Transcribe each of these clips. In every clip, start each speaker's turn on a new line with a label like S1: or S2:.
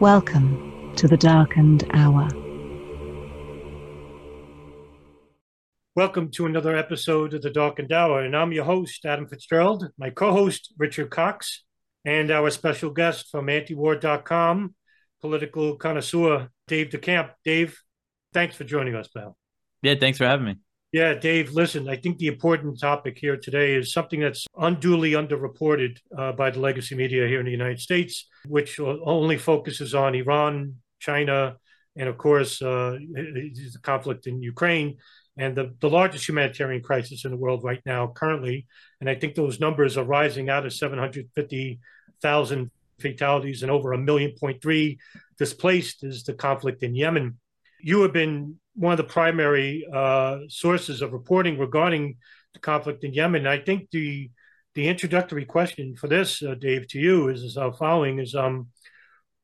S1: Welcome to the darkened hour.
S2: Welcome to another episode of the Darkened Hour, and I'm your host, Adam Fitzgerald, my co host, Richard Cox, and our special guest from antiwar.com, political connoisseur, Dave DeCamp. Dave, thanks for joining us, pal.
S3: Yeah, thanks for having me.
S2: Yeah, Dave, listen, I think the important topic here today is something that's unduly underreported uh, by the legacy media here in the United States, which only focuses on Iran, China, and of course, uh, the conflict in Ukraine and the, the largest humanitarian crisis in the world right now, currently. And I think those numbers are rising out of 750,000 fatalities and over a million point three displaced is the conflict in Yemen. You have been one of the primary uh, sources of reporting regarding the conflict in Yemen. I think the the introductory question for this, uh, Dave, to you is, is uh, following: is um,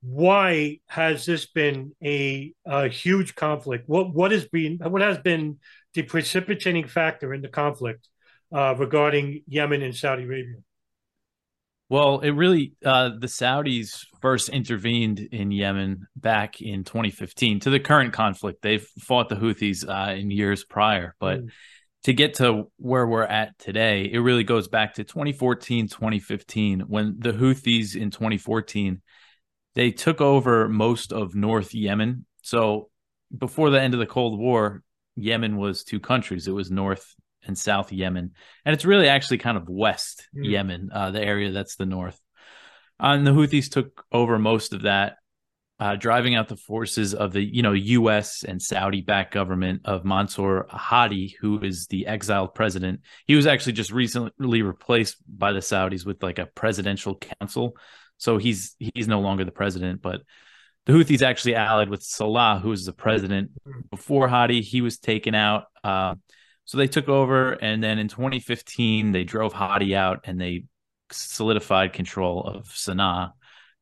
S2: why has this been a, a huge conflict? What what has been what has been the precipitating factor in the conflict uh, regarding Yemen and Saudi Arabia?
S3: Well, it really uh, the Saudis first intervened in Yemen back in 2015 to the current conflict. They've fought the Houthis uh, in years prior, but mm. to get to where we're at today, it really goes back to 2014, 2015 when the Houthis in 2014 they took over most of North Yemen. So before the end of the Cold War, Yemen was two countries. It was North and South Yemen, and it's really actually kind of West mm. Yemen, uh, the area that's the north. Uh, and the Houthis took over most of that, uh, driving out the forces of the you know U.S. and Saudi-backed government of Mansour Hadi, who is the exiled president. He was actually just recently replaced by the Saudis with like a presidential council, so he's he's no longer the president, but the Houthis actually allied with Saleh, who was the president before Hadi. He was taken out. Uh, so they took over, and then in 2015 they drove Hadi out and they solidified control of Sana'a,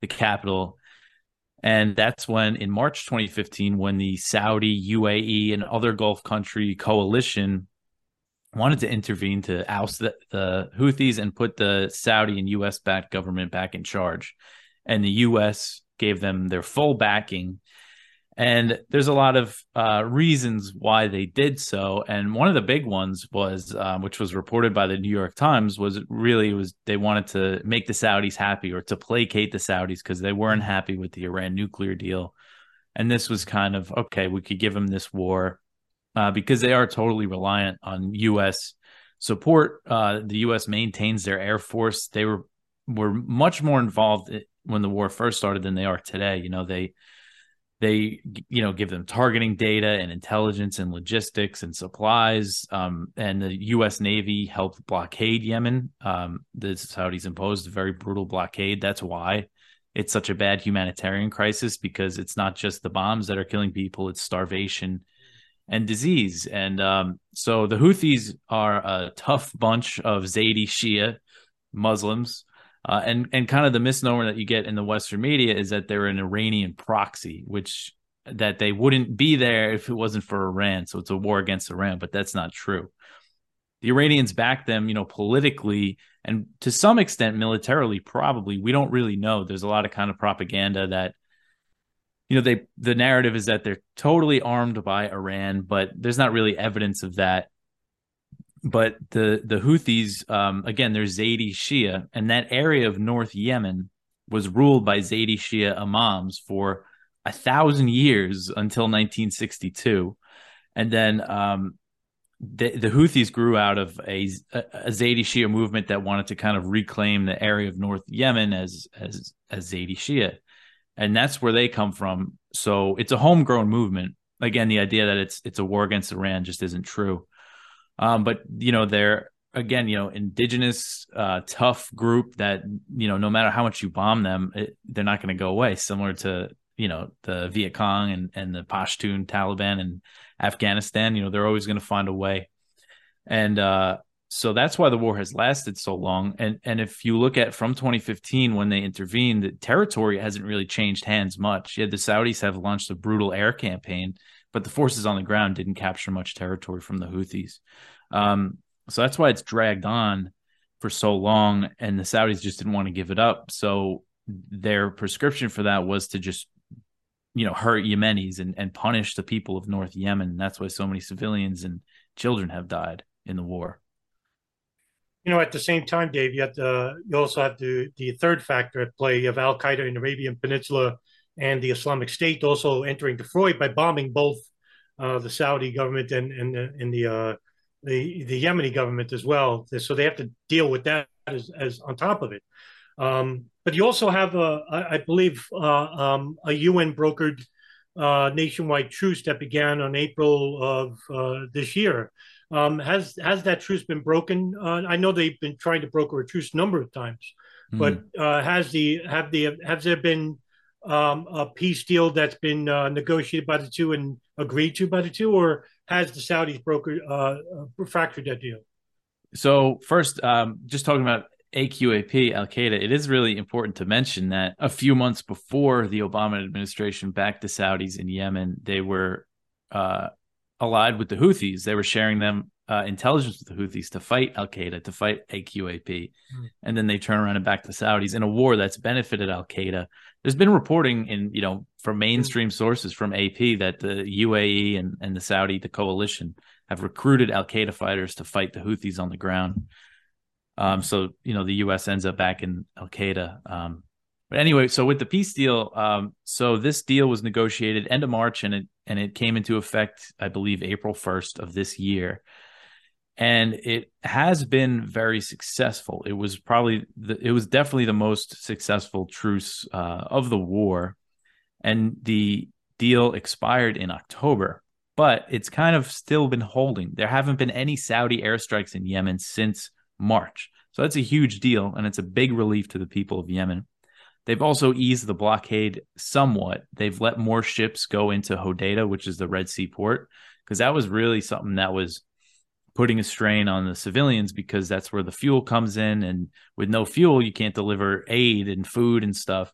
S3: the capital. And that's when, in March 2015, when the Saudi, UAE, and other Gulf country coalition wanted to intervene to oust the, the Houthis and put the Saudi and US backed government back in charge. And the US gave them their full backing and there's a lot of uh, reasons why they did so. And one of the big ones was, um, which was reported by the New York Times, was really was they wanted to make the Saudis happy or to placate the Saudis because they weren't happy with the Iran nuclear deal. And this was kind of okay. We could give them this war uh, because they are totally reliant on U.S. support. Uh, the U.S. maintains their air force. They were were much more involved when the war first started than they are today. You know, they they you know give them targeting data and intelligence and logistics and supplies um, and the u.s navy helped blockade yemen. Um, the saudis imposed a very brutal blockade. That's why it's such a bad humanitarian crisis because it's not just the bombs that are killing people it's starvation and disease. And um, so the houthis are a tough bunch of zaidi shia muslims uh, and and kind of the misnomer that you get in the Western media is that they're an Iranian proxy, which that they wouldn't be there if it wasn't for Iran. So it's a war against Iran, but that's not true. The Iranians back them, you know, politically and to some extent militarily. Probably, we don't really know. There's a lot of kind of propaganda that you know they the narrative is that they're totally armed by Iran, but there's not really evidence of that but the the Houthis, um, again, they're Zaidi Shia, and that area of North Yemen was ruled by Zaidi Shia imams for a thousand years until 1962, and then um, the, the Houthis grew out of a, a Zaidi Shia movement that wanted to kind of reclaim the area of North Yemen as as as Zaidi Shia, and that's where they come from. So it's a homegrown movement. Again, the idea that it's it's a war against Iran just isn't true. Um, but you know they're again you know indigenous uh, tough group that you know no matter how much you bomb them, it, they're not going to go away. Similar to you know the Viet Cong and and the Pashtun Taliban and Afghanistan. You know, they're always going to find a way. And uh, so that's why the war has lasted so long. And and if you look at from 2015 when they intervened, the territory hasn't really changed hands much. Yeah, the Saudis have launched a brutal air campaign, but the forces on the ground didn't capture much territory from the Houthis. Um, so that's why it's dragged on for so long, and the Saudis just didn't want to give it up. So their prescription for that was to just you know hurt Yemenis and, and punish the people of North Yemen. That's why so many civilians and children have died in the war.
S2: You know, at the same time, Dave, you have to, you also have the the third factor at play of Al Qaeda in the Arabian Peninsula and the Islamic State also entering Detroit by bombing both uh, the Saudi government and and the, and the uh, the the Yemeni government as well. So they have to deal with that as, as on top of it. Um, but you also have, a, I believe, uh, um, a UN brokered uh, nationwide truce that began on April of uh, this year. Um, has has that truce been broken? Uh, I know they've been trying to broker a truce a number of times, mm. but uh, has the have the has there been um, a peace deal that's been uh, negotiated by the two and agreed to by the two, or has the Saudis brokered fractured that deal?
S3: So first, um, just talking about AQAP, Al Qaeda, it is really important to mention that a few months before the Obama administration backed the Saudis in Yemen, they were uh, allied with the Houthis. They were sharing them uh, intelligence with the Houthis to fight Al Qaeda, to fight AQAP. Mm. And then they turn around and back the Saudis in a war that's benefited Al Qaeda. There's been reporting in, you know, from mainstream sources from AP that the UAE and, and the Saudi, the coalition, have recruited Al Qaeda fighters to fight the Houthis on the ground. Um, so you know the U.S. ends up back in Al Qaeda. Um, but anyway, so with the peace deal, um, so this deal was negotiated end of March, and it and it came into effect, I believe, April first of this year, and it has been very successful. It was probably the, it was definitely the most successful truce uh, of the war, and the deal expired in October. But it's kind of still been holding. There haven't been any Saudi airstrikes in Yemen since March. So that's a huge deal, and it's a big relief to the people of Yemen. They've also eased the blockade somewhat. They've let more ships go into Hodeida, which is the Red Sea port, because that was really something that was putting a strain on the civilians because that's where the fuel comes in. And with no fuel, you can't deliver aid and food and stuff.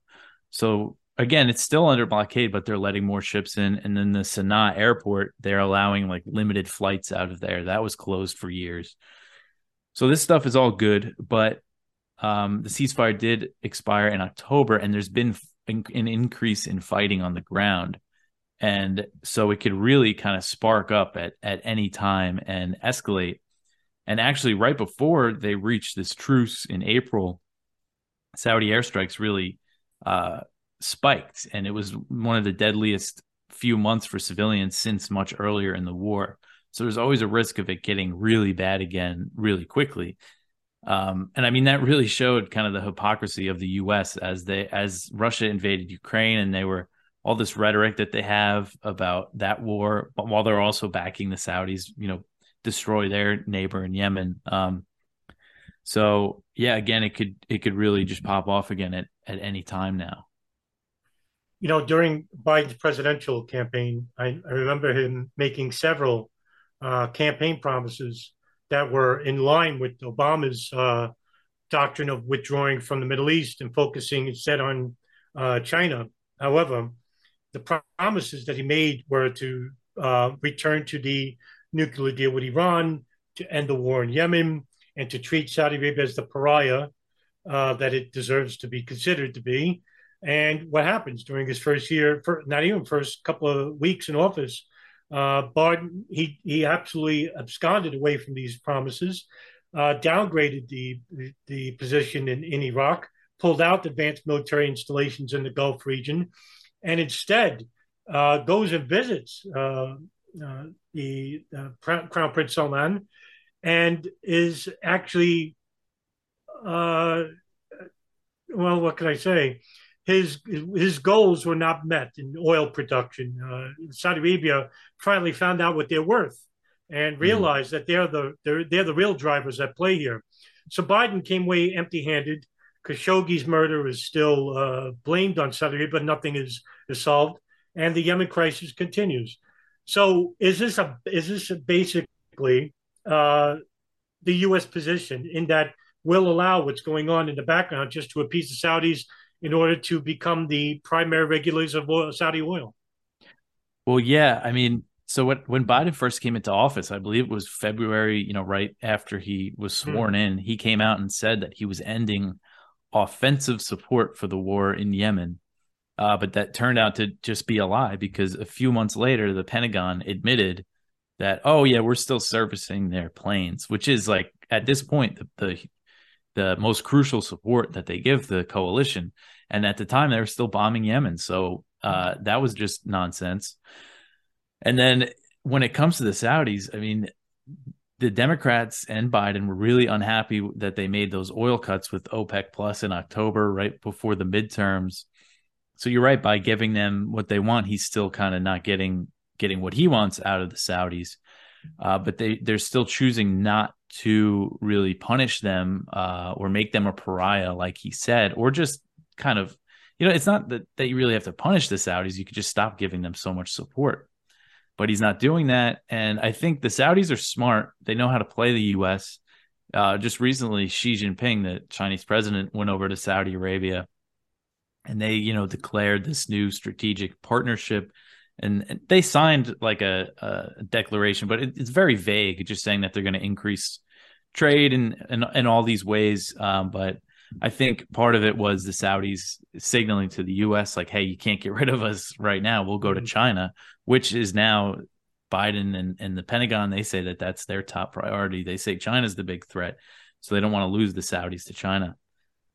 S3: So again, it's still under blockade, but they're letting more ships in. And then the Sana'a airport, they're allowing like limited flights out of there. That was closed for years. So this stuff is all good, but um, the ceasefire did expire in October, and there's been an increase in fighting on the ground, and so it could really kind of spark up at at any time and escalate. And actually, right before they reached this truce in April, Saudi airstrikes really uh, spiked, and it was one of the deadliest few months for civilians since much earlier in the war. So there's always a risk of it getting really bad again really quickly. Um, and I mean that really showed kind of the hypocrisy of the U.S. as they as Russia invaded Ukraine, and they were all this rhetoric that they have about that war, while they're also backing the Saudis, you know, destroy their neighbor in Yemen. Um, so yeah, again, it could it could really just pop off again at at any time now.
S2: You know, during Biden's presidential campaign, I, I remember him making several uh, campaign promises that were in line with Obama's uh, doctrine of withdrawing from the Middle East and focusing instead on uh, China. However, the promises that he made were to uh, return to the nuclear deal with Iran, to end the war in Yemen, and to treat Saudi Arabia as the pariah uh, that it deserves to be considered to be. And what happens during his first year, not even first couple of weeks in office, uh, Barton, he, he absolutely absconded away from these promises, uh, downgraded the, the position in, in Iraq, pulled out advanced military installations in the Gulf region, and instead uh, goes and visits uh, uh, the Crown Prince Salman and is actually, uh, well, what can I say? His his goals were not met in oil production. Uh, Saudi Arabia finally found out what they're worth and mm-hmm. realized mm. that they're the they're, they're the real drivers at play here. So Biden came away empty-handed. Khashoggi's murder is still uh, blamed on Saudi Arabia, but nothing is, is solved, and the Yemen crisis continues. So is this a is this basically uh, the U.S. position in that will allow what's going on in the background just to appease the Saudis in order to become the primary regulators of oil, Saudi oil?
S3: Well, yeah, I mean, so when when Biden first came into office, I believe it was February, you know, right after he was sworn mm-hmm. in, he came out and said that he was ending offensive support for the war in Yemen. Uh, but that turned out to just be a lie because a few months later, the Pentagon admitted that, oh yeah, we're still servicing their planes, which is like at this point the, the the most crucial support that they give the coalition. And at the time, they were still bombing Yemen, so uh, that was just nonsense. And then when it comes to the Saudis, I mean, the Democrats and Biden were really unhappy that they made those oil cuts with OPEC Plus in October, right before the midterms. So you're right. By giving them what they want, he's still kind of not getting getting what he wants out of the Saudis. Uh, but they they're still choosing not to really punish them uh, or make them a pariah, like he said, or just kind of, you know, it's not that that you really have to punish the Saudis. You could just stop giving them so much support but he's not doing that. And I think the Saudis are smart. They know how to play the U.S. Uh, just recently, Xi Jinping, the Chinese president, went over to Saudi Arabia, and they, you know, declared this new strategic partnership. And, and they signed like a, a declaration, but it, it's very vague, just saying that they're going to increase trade in, in, in all these ways. Um, but I think part of it was the Saudis signaling to the U.S. like, "Hey, you can't get rid of us right now. We'll go to mm-hmm. China," which is now Biden and, and the Pentagon. They say that that's their top priority. They say China's the big threat, so they don't want to lose the Saudis to China.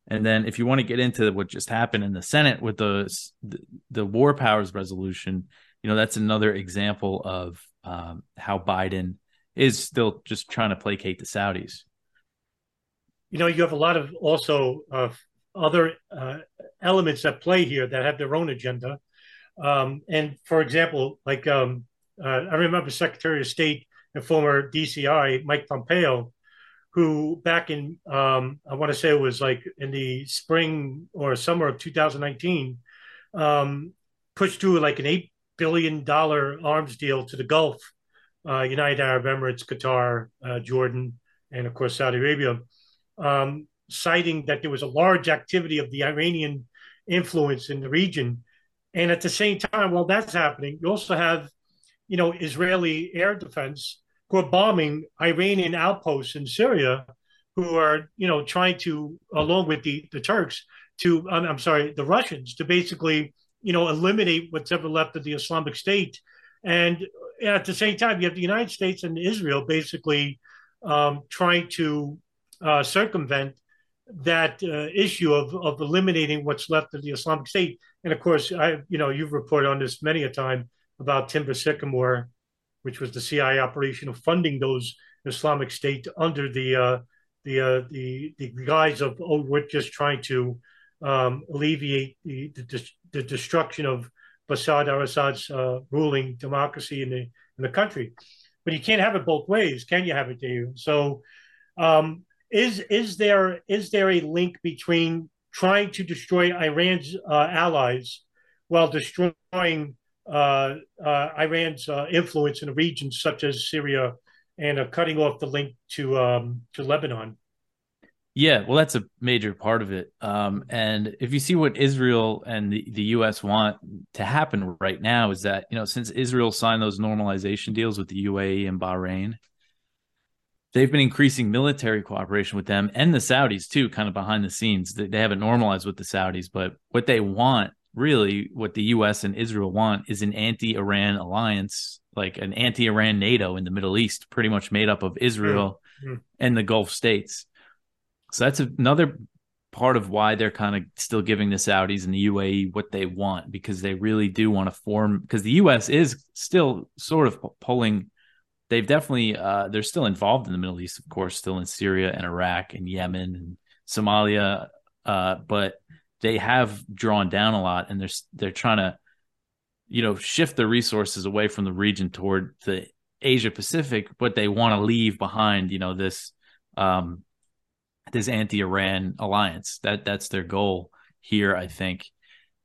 S3: And then, if you want to get into what just happened in the Senate with the the, the war powers resolution, you know that's another example of um, how Biden is still just trying to placate the Saudis
S2: you know, you have a lot of also uh, other uh, elements at play here that have their own agenda. Um, and for example, like um, uh, I remember Secretary of State and former DCI Mike Pompeo, who back in um, I want to say it was like in the spring or summer of 2019, um, pushed through like an eight billion dollar arms deal to the Gulf, uh, United Arab Emirates, Qatar, uh, Jordan, and of course Saudi Arabia um, citing that there was a large activity of the Iranian influence in the region. And at the same time, while that's happening, you also have, you know, Israeli air defense who are bombing Iranian outposts in Syria, who are, you know, trying to, along with the, the Turks, to, um, I'm sorry, the Russians, to basically, you know, eliminate what's ever left of the Islamic State. And at the same time, you have the United States and Israel basically um, trying to uh, circumvent that uh, issue of, of eliminating what's left of the Islamic State. And of course, I you know you've reported on this many a time about Timber Sycamore, which was the CIA operation of funding those Islamic State under the uh, the, uh, the the guise of oh we're just trying to um, alleviate the, the, the destruction of Bashar al-Assad's uh, ruling democracy in the in the country. But you can't have it both ways, can you? Have it, Dave? So um, is is there is there a link between trying to destroy Iran's uh, allies while destroying uh, uh, Iran's uh, influence in regions such as Syria and uh, cutting off the link to um, to Lebanon?
S3: Yeah, well, that's a major part of it. Um, and if you see what Israel and the, the U.S. want to happen right now, is that you know since Israel signed those normalization deals with the UAE and Bahrain, they've been increasing military cooperation with them and the Saudis too, kind of behind the scenes. They, they haven't normalized with the Saudis, but what they want, really, what the U.S. and Israel want, is an anti-Iran alliance, like an anti-Iran NATO in the Middle East, pretty much made up of Israel mm-hmm. and the Gulf states. So that's another part of why they're kind of still giving the Saudis and the UAE what they want because they really do want to form because the US is still sort of pulling they've definitely uh, they're still involved in the Middle East of course still in Syria and Iraq and Yemen and Somalia uh, but they have drawn down a lot and they're they're trying to you know shift the resources away from the region toward the Asia Pacific but they want to leave behind you know this um, this anti-Iran alliance. That that's their goal here, I think.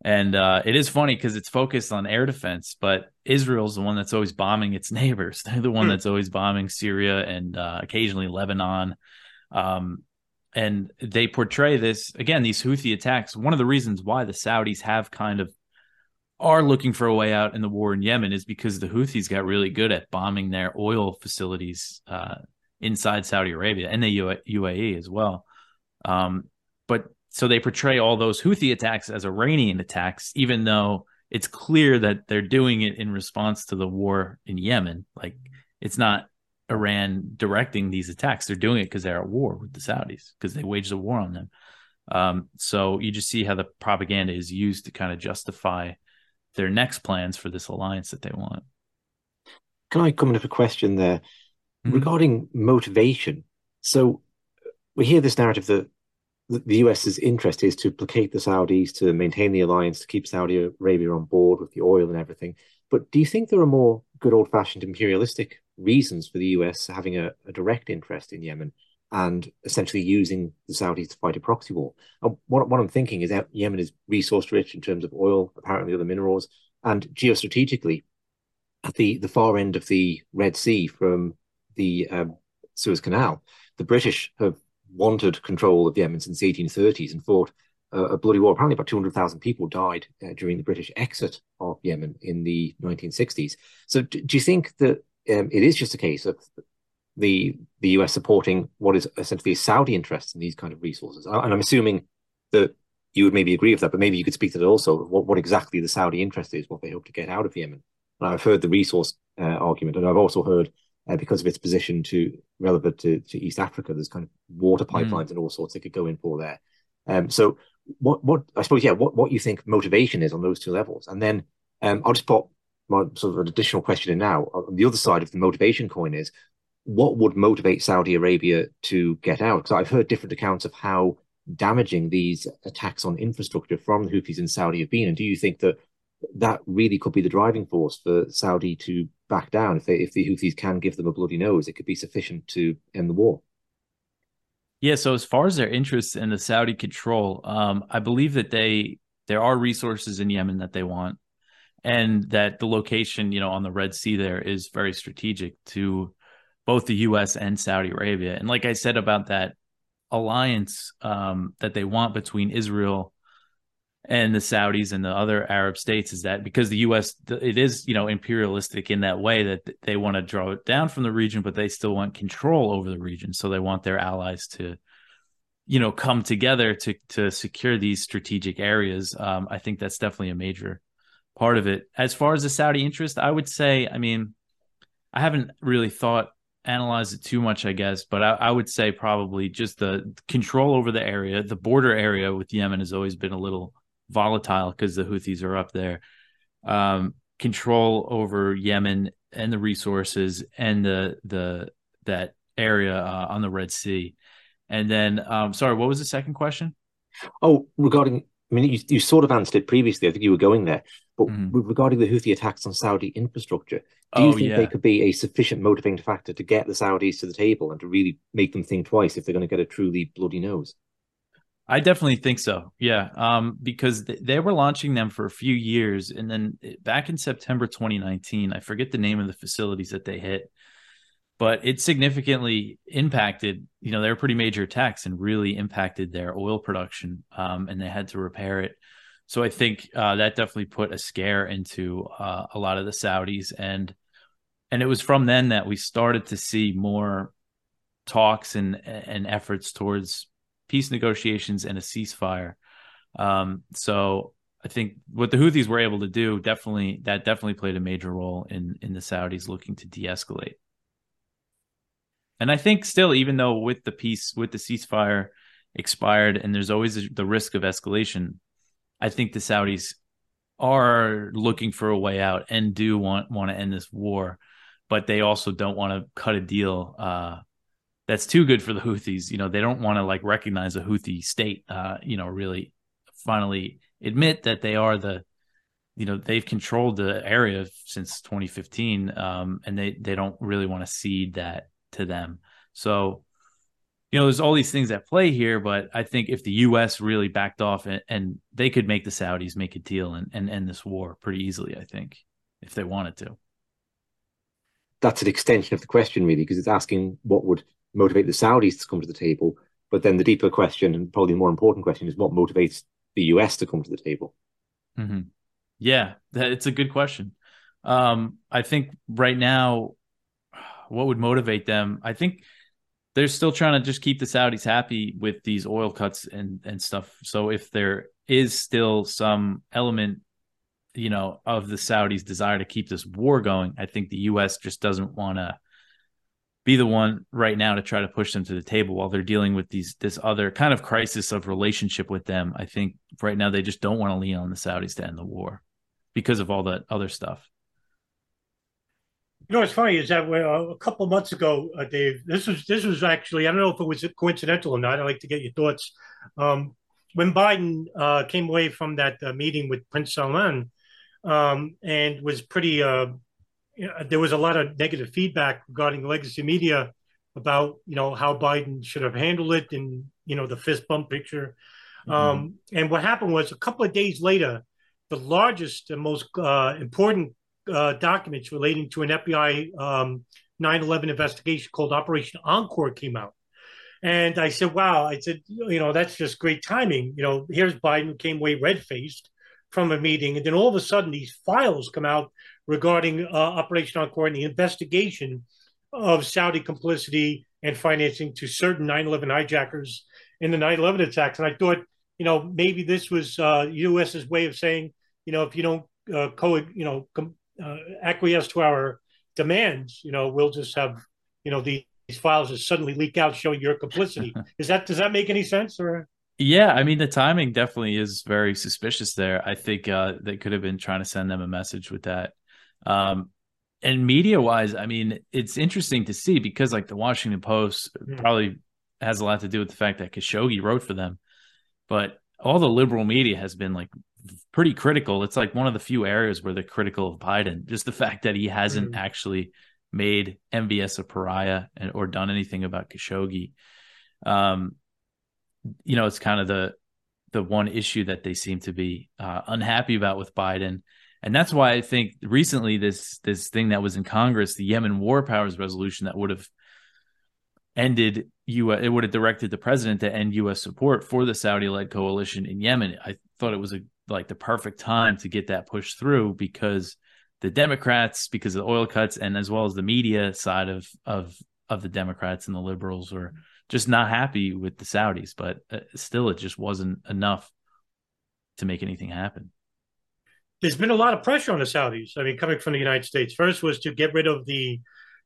S3: And uh, it is funny because it's focused on air defense, but Israel's the one that's always bombing its neighbors. They're the one hmm. that's always bombing Syria and uh, occasionally Lebanon. Um, and they portray this again, these Houthi attacks. One of the reasons why the Saudis have kind of are looking for a way out in the war in Yemen is because the Houthis got really good at bombing their oil facilities uh, inside Saudi Arabia and the UAE as well. Um, but so they portray all those Houthi attacks as Iranian attacks, even though it's clear that they're doing it in response to the war in Yemen. Like it's not Iran directing these attacks; they're doing it because they're at war with the Saudis because they waged a war on them. Um, so you just see how the propaganda is used to kind of justify their next plans for this alliance that they want.
S4: Can I come in with a question there? mm-hmm. regarding motivation. So we hear this narrative that the US's interest is to placate the Saudis, to maintain the alliance, to keep Saudi Arabia on board with the oil and everything. But do you think there are more good old fashioned imperialistic reasons for the US having a, a, direct interest in Yemen and essentially using the Saudis to fight a proxy war? And what, what I'm thinking is that Yemen is resource rich in terms of oil, apparently other minerals, and geostrategically, at the, the far end of the Red Sea from the um, Suez Canal, the British have wanted control of Yemen since the 1830s and fought uh, a bloody war. Apparently, about 200,000 people died uh, during the British exit of Yemen in the 1960s. So, do, do you think that um, it is just a case of the the US supporting what is essentially Saudi interest in these kind of resources? And I'm assuming that you would maybe agree with that, but maybe you could speak to that also. What, what exactly the Saudi interest is, what they hope to get out of Yemen. And I've heard the resource uh, argument, and I've also heard uh, because of its position to relevant to, to East Africa. There's kind of water hmm. pipelines mm. and all sorts that could go in for there. Um, so what what I suppose yeah what what you think motivation is on those two levels, and then um, I'll just put my sort of an additional question in now. On the other side of the motivation coin is what would motivate Saudi Arabia to get out? Because I've heard different accounts of how damaging these attacks on infrastructure from the Houthis in Saudi have been. And do you think that that really could be the driving force for Saudi to back down. If they if the Houthis can give them a bloody nose, it could be sufficient to end the war.
S3: Yeah. So as far as their interests in the Saudi control, um, I believe that they there are resources in Yemen that they want, and that the location, you know, on the Red Sea there is very strategic to both the U.S. and Saudi Arabia. And like I said about that alliance um, that they want between Israel and the Saudis and the other Arab states is that because the U.S. it is you know imperialistic in that way that they want to draw it down from the region, but they still want control over the region. So they want their allies to, you know, come together to to secure these strategic areas. Um, I think that's definitely a major part of it. As far as the Saudi interest, I would say, I mean, I haven't really thought analyze it too much, I guess, but I, I, would say probably just the control over the area, the border area with Yemen has always been a little volatile because the Houthis are up there. Um, control over Yemen and the resources and the the that area uh, on the Red Sea. And then, um, sorry, what was the second question?
S4: Oh, regarding, I mean, you, you sort of answered it previously. I think you were going there. But mm-hmm. regarding the Houthi attacks on Saudi infrastructure, do you oh, think yeah. they could be a sufficient motivating factor to get the Saudis to the table and to really make them think twice if they're going to get a truly bloody nose?
S3: I definitely think so. Yeah. Um, because th- they were launching them for a few years. And then eh, back in September 2019, I forget the name of the facilities that they hit, but it significantly impacted, you know, they were pretty major attacks and really impacted their oil production. Um, and they had to repair it. So I think uh, that definitely put a scare into uh, a lot of the Saudis. And, and it was from then that we started to see more talks and, and efforts towards peace negotiations and a ceasefire. Um, so I think what the Houthis were able to do definitely that definitely played a major role in in the Saudis looking to de-escalate. And I think still, even though with the peace, with the ceasefire, expired, and there's always the risk of escalation. I think the Saudis are looking for a way out and do want want to end this war, but they also don't want to cut a deal uh, that's too good for the Houthis. You know, they don't want to like recognize a Houthi state. Uh, you know, really finally admit that they are the you know they've controlled the area since 2015 um, and they they don't really want to cede that to them so you know there's all these things at play here but i think if the us really backed off and, and they could make the saudis make a deal and, and end this war pretty easily i think if they wanted to
S4: that's an extension of the question really because it's asking what would motivate the saudis to come to the table but then the deeper question and probably the more important question is what motivates the us to come to the table
S3: mm-hmm. Yeah, it's a good question. Um, I think right now, what would motivate them? I think they're still trying to just keep the Saudis happy with these oil cuts and and stuff. So if there is still some element, you know, of the Saudis' desire to keep this war going, I think the U.S. just doesn't want to be the one right now to try to push them to the table while they're dealing with these this other kind of crisis of relationship with them. I think right now they just don't want to lean on the Saudis to end the war because of all that other stuff.
S2: You know what's funny is that uh, a couple months ago, uh, Dave, this was this was actually I don't know if it was coincidental or not. I'd like to get your thoughts. Um, when Biden uh, came away from that uh, meeting with Prince Salman um, and was pretty, uh, you know, there was a lot of negative feedback regarding legacy media about you know how Biden should have handled it and you know the fist bump picture. Mm-hmm. Um, and what happened was a couple of days later, the largest and most uh, important uh, documents relating to an FBI um, 9/11 investigation called Operation Encore came out. And I said, "Wow!" I said, "You know, that's just great timing. You know, here's Biden came away red faced from a meeting, and then all of a sudden these files come out regarding uh, Operation Encore and the investigation of Saudi complicity and financing to certain 9/11 hijackers in the 9/11 attacks." And I thought, you know, maybe this was uh, U.S.'s way of saying, you know, if you don't uh, co, you know, com- uh, acquiesce to our demands, you know, we'll just have, you know, these, these files just suddenly leak out showing your complicity. Is that does that make any sense or?
S3: Yeah, I mean the timing definitely is very suspicious there. I think uh, they could have been trying to send them a message with that. Um, and media wise, I mean, it's interesting to see because like the Washington Post mm. probably has a lot to do with the fact that Khashoggi wrote for them, but all the liberal media has been like pretty critical. It's like one of the few areas where they're critical of Biden. Just the fact that he hasn't mm-hmm. actually made MBS a pariah and, or done anything about Khashoggi. Um, you know, it's kind of the the one issue that they seem to be uh, unhappy about with Biden, and that's why I think recently this this thing that was in Congress, the Yemen War Powers Resolution, that would have ended U. It would have directed the president to end U.S. support for the Saudi-led coalition in Yemen. I thought it was a like the perfect time to get that pushed through because the Democrats, because of the oil cuts, and as well as the media side of of of the Democrats and the liberals, were just not happy with the Saudis. But uh, still, it just wasn't enough to make anything happen.
S2: There's been a lot of pressure on the Saudis. I mean, coming from the United States, first was to get rid of the,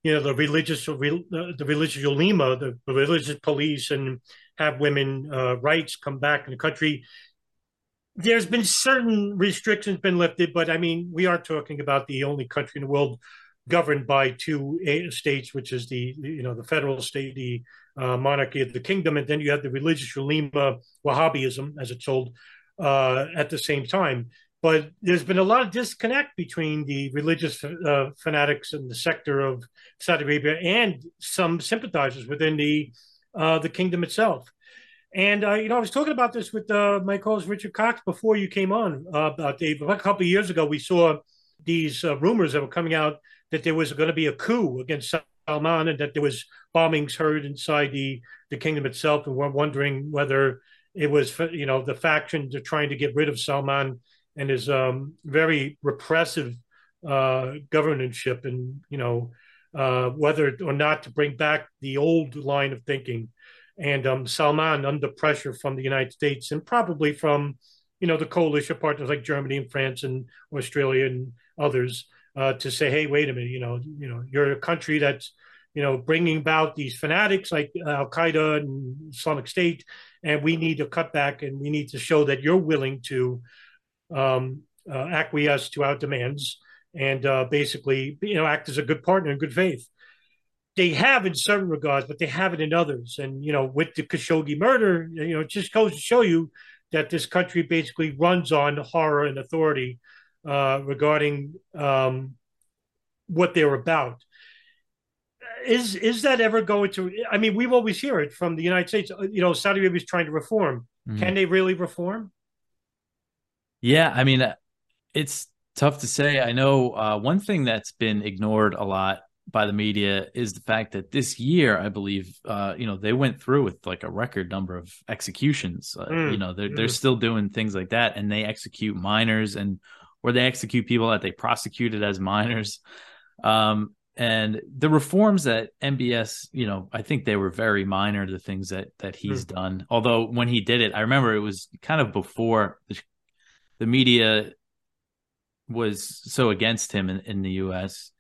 S2: you know, the religious uh, the religious ulema, the religious police, and have women uh, rights come back in the country there's been certain restrictions been lifted, but I mean, we are talking about the only country in the world governed by two states, which is the you know the federal state, the uh, monarchy of the kingdom, and then you have the religious ulema Wahhabism, as it's called, uh, at the same time. But there's been a lot of disconnect between the religious uh, fanatics and the sector of Saudi Arabia and some sympathizers within the uh, the kingdom itself. And uh, you know, I was talking about this with uh, my co-host Richard Cox before you came on, uh, about. A couple of years ago, we saw these uh, rumors that were coming out that there was going to be a coup against Salman, and that there was bombings heard inside the the kingdom itself, and we're wondering whether it was you know the factions are trying to get rid of Salman and his um, very repressive uh, governorship, and you know uh, whether or not to bring back the old line of thinking. And um, Salman under pressure from the United States and probably from you know the coalition partners like Germany and France and Australia and others uh, to say, hey, wait a minute, you know, you know, you're a country that's you know, bringing about these fanatics like Al Qaeda and Islamic State, and we need to cut back and we need to show that you're willing to um, uh, acquiesce to our demands and uh, basically, you know, act as a good partner in good faith. They have in certain regards, but they haven't in others. And you know, with the Khashoggi murder, you know, it just goes to show you that this country basically runs on horror and authority uh, regarding um, what they're about. Is is that ever going to? I mean, we've always hear it from the United States. You know, Saudi Arabia is trying to reform. Mm. Can they really reform?
S3: Yeah, I mean, uh, it's tough to say. I know uh, one thing that's been ignored a lot by the media is the fact that this year, I believe, uh, you know, they went through with like a record number of executions. Uh, mm. You know, they're mm. they're still doing things like that, and they execute minors and or they execute people that they prosecuted as minors. Um, and the reforms that MBS, you know, I think they were very minor. The things that that he's mm. done. Although when he did it, I remember it was kind of before the, the media was so against him in, in the U.S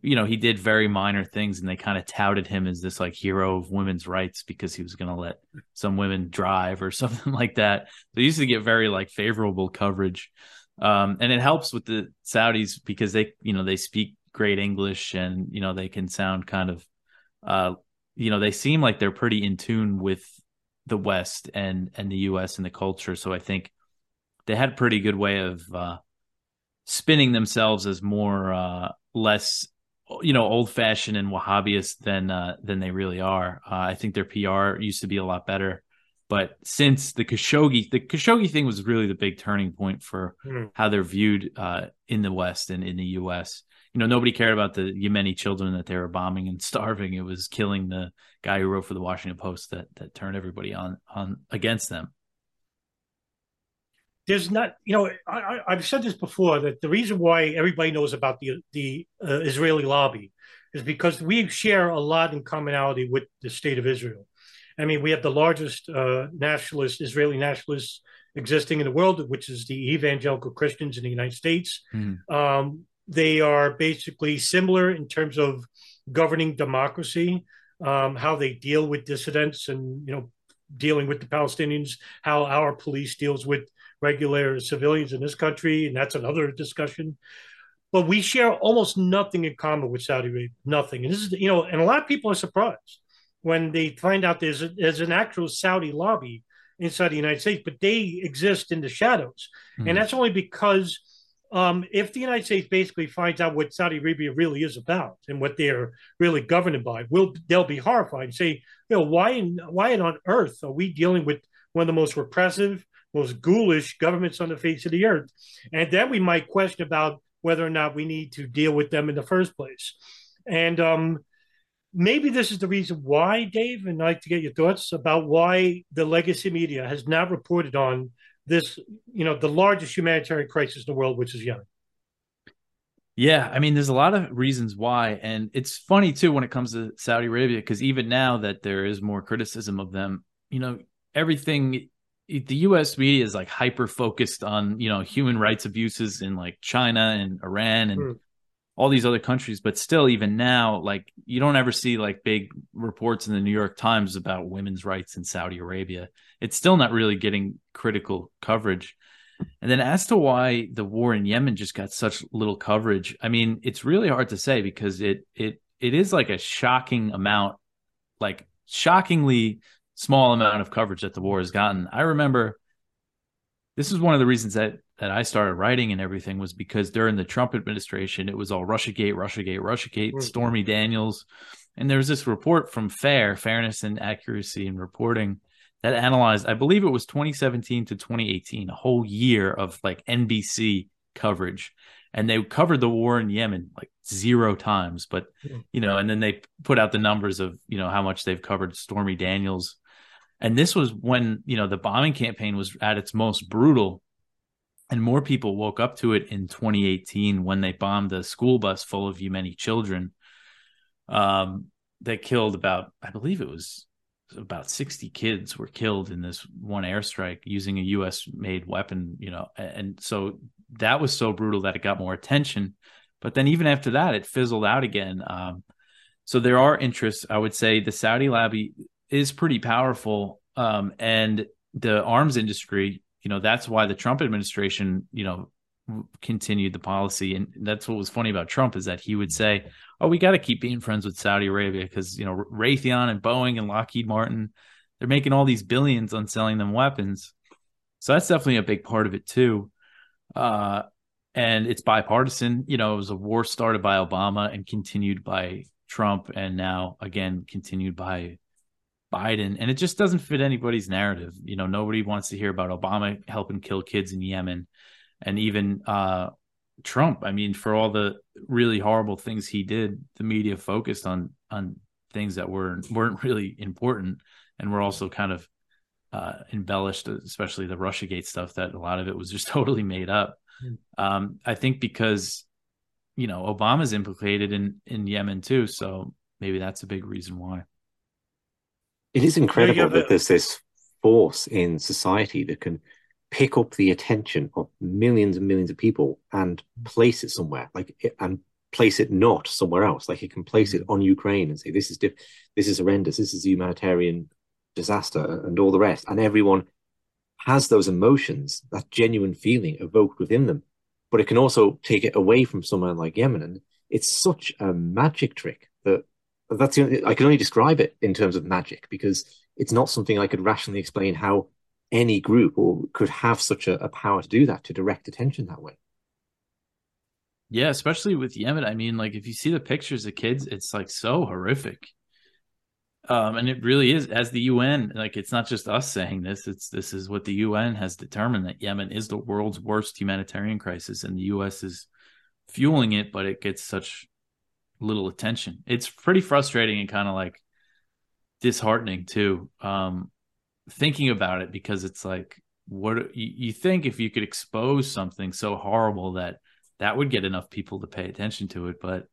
S3: you know, he did very minor things and they kind of touted him as this like hero of women's rights because he was going to let some women drive or something like that. They used to get very like favorable coverage. Um, and it helps with the Saudis because they, you know, they speak great English and, you know, they can sound kind of, uh, you know, they seem like they're pretty in tune with the West and, and the US and the culture. So I think they had a pretty good way of, uh, spinning themselves as more, uh, less you know old fashioned and Wahhabist than uh, than they really are. Uh, I think their PR used to be a lot better, but since the Khashoggi the Khashoggi thing was really the big turning point for mm. how they're viewed uh, in the West and in the U.S. You know, nobody cared about the Yemeni children that they were bombing and starving. It was killing the guy who wrote for the Washington Post that that turned everybody on on against them
S2: there's not, you know, I, have said this before that the reason why everybody knows about the the uh, Israeli lobby is because we share a lot in commonality with the state of Israel. I mean, we have the largest uh, nationalist Israeli nationalists existing in the world, which is the evangelical Christians in the United States. Mm. Um, they are basically similar in terms of governing democracy, um, how they deal with dissidents, and you know, dealing with the Palestinians, how our police deals with regular civilians in this country, and that's another discussion. But we share almost nothing in common with Saudi Arabia, nothing. And this is, you know, and a lot of people are surprised when they find out there's a, there's an actual Saudi lobby inside the United States, but they exist in the shadows, mm-hmm. and that's only because um, if the United States basically finds out what Saudi Arabia really is about and what they're really governed by, will they'll be horrified and say, you know, why in, why on earth are we dealing with one of the most repressive, most ghoulish governments on the face of the earth. And then we might question about whether or not we need to deal with them in the first place. And um, maybe this is the reason why, Dave, and I'd like to get your thoughts about why the legacy media has not reported on this, you know, the largest humanitarian crisis in the world, which is Yemen.
S3: Yeah, I mean, there's a lot of reasons why, and it's funny too when it comes to Saudi Arabia because even now that there is more criticism of them, you know, everything the U.S. media is like hyper focused on you know human rights abuses in like China and Iran and mm. all these other countries, but still, even now, like you don't ever see like big reports in the New York Times about women's rights in Saudi Arabia. It's still not really getting critical coverage. And then as to why the war in Yemen just got such little coverage, I mean, it's really hard to say because it it it is like a shocking amount, like shockingly small amount of coverage that the war has gotten. I remember this is one of the reasons that that I started writing and everything was because during the Trump administration, it was all Russiagate, Russiagate, Russiagate, mm. Stormy Daniels. And there was this report from FAIR, Fairness and Accuracy in Reporting, that analyzed, I believe it was 2017 to 2018, a whole year of like NBC coverage. And they covered the war in Yemen like zero times. But, hmm. you know, and then they put out the numbers of, you know, how much they've covered Stormy Daniels and this was when, you know, the bombing campaign was at its most brutal. And more people woke up to it in 2018 when they bombed a school bus full of Yemeni children. Um, that killed about, I believe it was about 60 kids were killed in this one airstrike using a US made weapon, you know. And so that was so brutal that it got more attention. But then even after that, it fizzled out again. Um, so there are interests. I would say the Saudi lobby is pretty powerful, um, and the arms industry. You know, that's why the Trump administration, you know, continued the policy, and that's what was funny about Trump is that he would say, "Oh, we got to keep being friends with Saudi Arabia because you know Raytheon and Boeing and Lockheed Martin, they're making all these billions on selling them weapons." So that's definitely a big part of it too. Uh, and it's bipartisan. You know, it was a war started by Obama and continued by Trump, and now again continued by Biden. And it just doesn't fit anybody's narrative. You know, nobody wants to hear about Obama helping kill kids in Yemen, and even uh, Trump. I mean, for all the really horrible things he did, the media focused on on things that were weren't really important, and were also kind of uh, embellished, especially the RussiaGate stuff. That a lot of it was just totally made up. Um, I think because you know Obama's implicated in in Yemen too, so maybe that's a big reason why.
S4: It is incredible that there's this force in society that can pick up the attention of millions and millions of people and place it somewhere, like eh, and place it not somewhere else. Like it can place it on Ukraine and say this is diff- this is horrendous, this is a humanitarian disaster, and all the rest, and everyone has those emotions, that genuine feeling evoked within them. But it can also take it away from someone like Yemen. And it's such a magic trick that that's only, I can only describe it in terms of magic because it's not something I could rationally explain how any group or could have such a, a power to do that, to direct attention that way.
S3: Yeah, especially with Yemen. I mean, like if you see the pictures of kids, it's like so horrific. Um, and it really is as the UN, like it's not just us saying this, it's this is what the UN has determined that Yemen is the world's worst humanitarian crisis and the US is fueling it, but it gets such little attention. It's pretty frustrating and kind of like disheartening too. Um, thinking about it because it's like what you, you think if you could expose something so horrible that that would get enough people to pay attention to it, but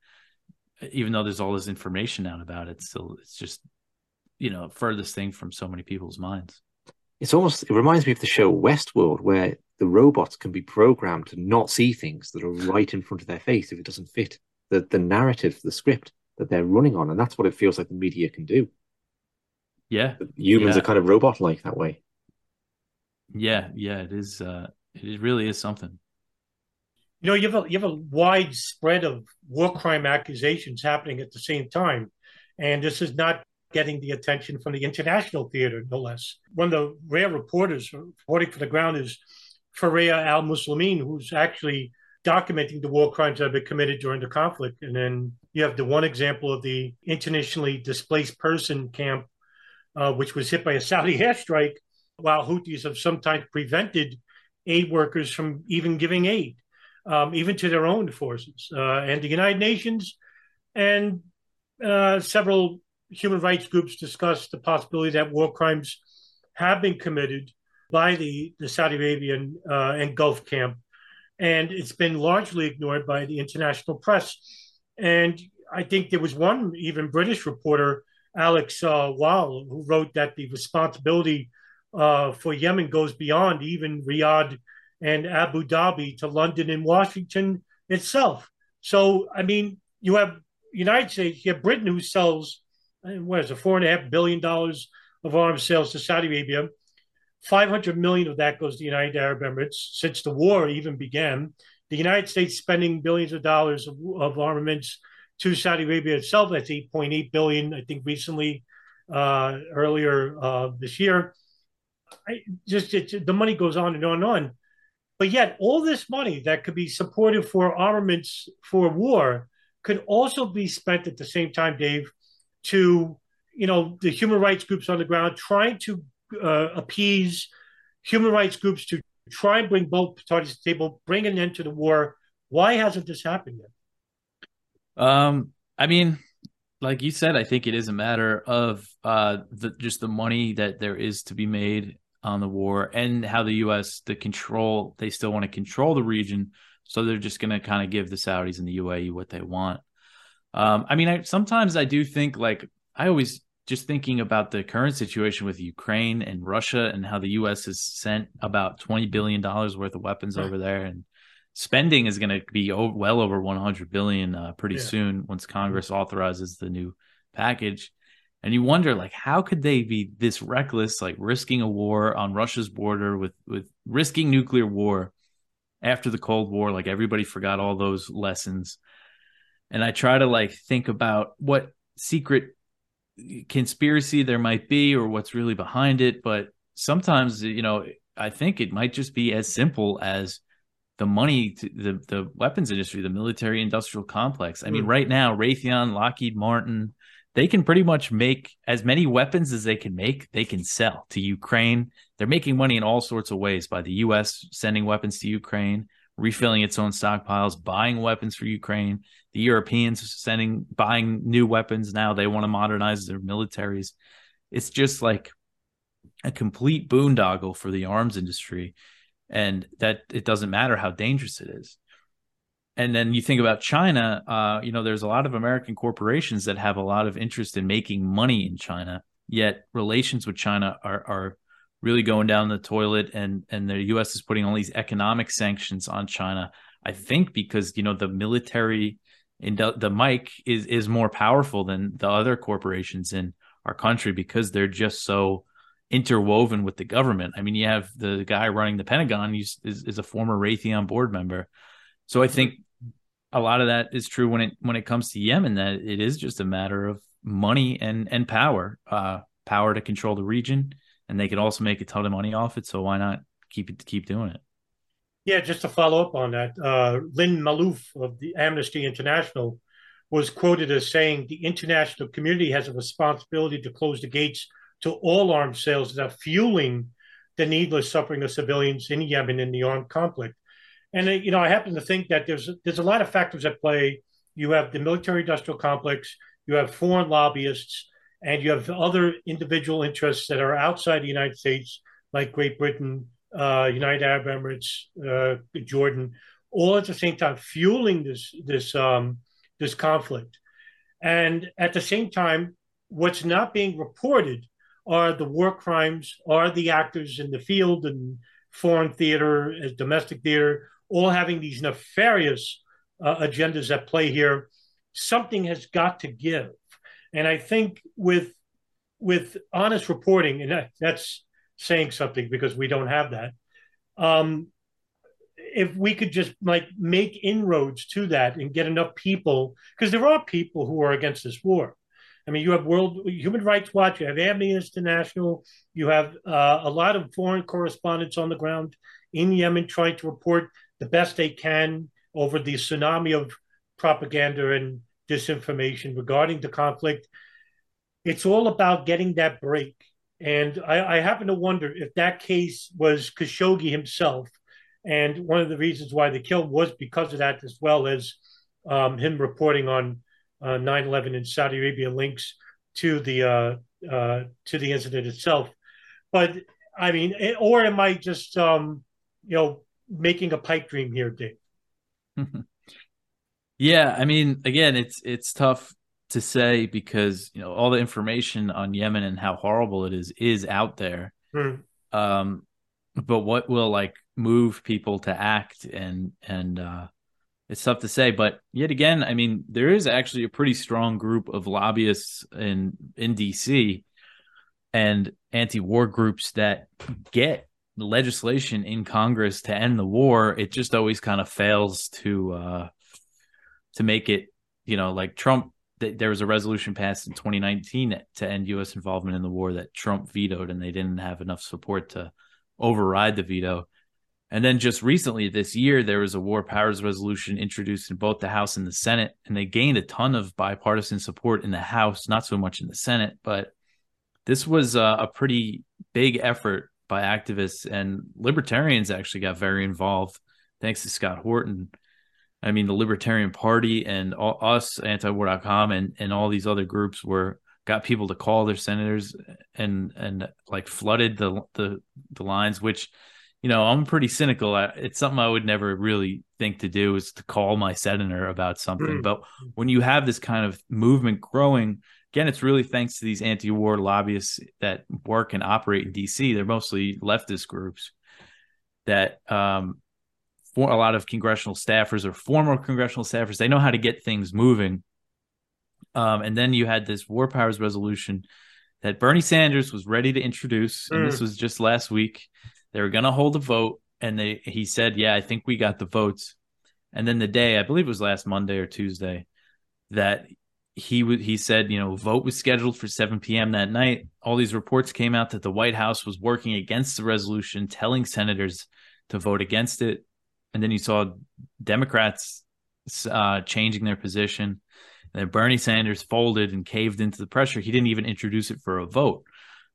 S3: even though there's all this information out about it, still it's just you know furthest thing from so many people's minds.
S4: It's almost it reminds me of the show Westworld, where the robots can be programmed to not see things that are right in front of their face if it doesn't fit the the narrative, the script that they're running on, and that's what it feels like the media can do.
S3: Yeah,
S4: humans
S3: yeah.
S4: are kind of robot like that way.
S3: Yeah, yeah, it is. Uh, it really is something.
S2: You know, you have a you have a wide spread of war crime accusations happening at the same time, and this is not getting the attention from the international theater, no less. One of the rare reporters reporting for the ground is Fareeha Al Muslimin, who's actually documenting the war crimes that have been committed during the conflict. And then you have the one example of the internationally displaced person camp, uh, which was hit by a Saudi airstrike, while Houthis have sometimes prevented aid workers from even giving aid, um, even to their own forces. Uh, and the United Nations and uh, several human rights groups discussed the possibility that war crimes have been committed by the, the Saudi Arabian uh, and Gulf camp. And it's been largely ignored by the international press. And I think there was one even British reporter, Alex uh, who wrote that the responsibility uh, for Yemen goes beyond even Riyadh and Abu Dhabi to London and Washington itself. So, I mean, you have United States, you have Britain who sells what is it, four and a half billion dollars of arms sales to Saudi Arabia. 500 million of that goes to the United Arab Emirates since the war even began. The United States spending billions of dollars of, of armaments to Saudi Arabia itself. That's 8.8 billion, I think, recently, uh, earlier uh, this year. I just it, the money goes on and on and on. But yet, all this money that could be supported for armaments for war could also be spent at the same time, Dave, to you know the human rights groups on the ground trying to uh, appease human rights groups to try and bring both parties to the table, bring an end to the war. Why hasn't this happened yet?
S3: Um, I mean, like you said, I think it is a matter of uh, the, just the money that there is to be made on the war and how the U.S. the control they still want to control the region, so they're just going to kind of give the Saudis and the UAE what they want. Um, I mean, I, sometimes I do think like I always just thinking about the current situation with Ukraine and Russia and how the U.S. has sent about twenty billion dollars worth of weapons over there, and spending is going to be over, well over 100 billion uh, pretty
S2: Yeah.
S3: soon once Congress authorizes the new package. And you wonder, like, how could they be this reckless, like risking a war on Russia's border with with risking nuclear war after the Cold War? Like everybody forgot all those lessons. And I try to like think about what secret conspiracy there might be or what's really behind it. But sometimes, you know, I think it might just be as simple as the money to the the weapons industry, the military industrial complex. I mean,
S2: Mm.
S3: right now, Raytheon, Lockheed Martin, they can pretty much make as many weapons as they can make, they can sell to Ukraine. They're making money in all sorts of ways by the US sending weapons to Ukraine, refilling its own stockpiles, buying weapons for Ukraine. The Europeans sending buying new weapons now. They want to modernize their militaries. It's just like a complete boondoggle for the arms industry and that it doesn't matter how dangerous it is. And then you think about China, uh, you know, there's a lot of American corporations that have a lot of interest in making money in China, yet relations with China are are really going down the toilet and and the US is putting all these economic sanctions on China. I think because, you know, the military the, mic is is more powerful than the other corporations in our country because they're just so interwoven with the government. I mean, you have the guy running the Pentagon he's, is, is a former Raytheon board member. So I think a lot of that is true when it when it comes to Yemen that it is just a matter of money and and power, uh, power to control the region, and they can also make a ton of money off it. So why not keep it keep doing it?
S2: Yeah, just to follow up on that, uh, Lynn Maalouf of the Amnesty International was quoted as saying the international community has a responsibility to close the gates to all arms sales that are fueling the needless suffering of civilians in Yemen in the armed conflict. And uh, you know, I happen to think that there's there's a lot of factors at play. You have the military-industrial complex, you have foreign lobbyists, and you have other individual interests that are outside the United States, like Great Britain, uh, United Arab Emirates, uh, Jordan, all at the same time fueling this this um, this conflict. And at the same time, what's not being reported are the war crimes, are the actors in the field and foreign theater, as domestic theater, all having these nefarious uh, agendas at play here. Something has got to give, and I think with with honest reporting, and that, that's saying something because we don't have that. Um, if we could just like make inroads to that and get enough people, because there are people who are against this war. I mean, you have World Human Rights Watch, you have Amnesty International, you have uh, a lot of foreign correspondents on the ground in Yemen trying to report the best they can over the tsunami of propaganda and disinformation regarding the conflict. It's all about getting that break. And I, I happen to wonder if that case was Khashoggi himself. And one of the reasons why they killed was because of that, as well as um, him reporting on uh, 9/11 in Saudi Arabia links to the uh, uh, to the incident itself. But I mean, it, or am I just um, you know making a pipe dream here, Dave?
S3: yeah, I mean, again, it's it's tough to say because you know all the information on Yemen and how horrible it is is out there.
S2: Hmm.
S3: Um, but what will like move people to act and and uh, it's tough to say. But yet again, I mean, there is actually a pretty strong group of lobbyists in in DC and anti-war groups that get legislation in Congress to end the war. It just always kind of fails to uh, to make it. You know, like Trump there was a resolution passed in 2019 to end U.S. involvement in the war that Trump vetoed, and they didn't have enough support to override the veto. And then just recently this year, there was a war powers resolution introduced in both the House and the Senate, and they gained a ton of bipartisan support in the House, not so much in the Senate. But this was a, a pretty big effort by activists, and libertarians actually got very involved, thanks to Scott Horton. I mean, the Libertarian Party and all, us, antiwar.com, and and all these other groups were got people to call their senators and and like flooded the the the lines. Which, you know, I'm pretty cynical. It's something I would never really think to do is to call my senator about something.
S2: Mm.
S3: But when you have this kind of movement growing, again, it's really thanks to these anti-war lobbyists that work and operate in DC. They're mostly leftist groups that um, for a lot of congressional staffers or former congressional staffers. They know how to get things moving. Um, and then you had this war powers resolution that Bernie Sanders was ready to introduce, and mm. this was just last week. They were going to hold a vote, and they he said, "Yeah, I think we got the votes." And then the day, I believe it was last Monday or Tuesday, that he w- he said, you know, vote was scheduled for 7 p.m. that night. All these reports came out that the White House was working against the resolution, telling senators to vote against it. And then you saw Democrats uh, changing their position. And then Bernie Sanders folded and caved into the pressure. He didn't even introduce it for a vote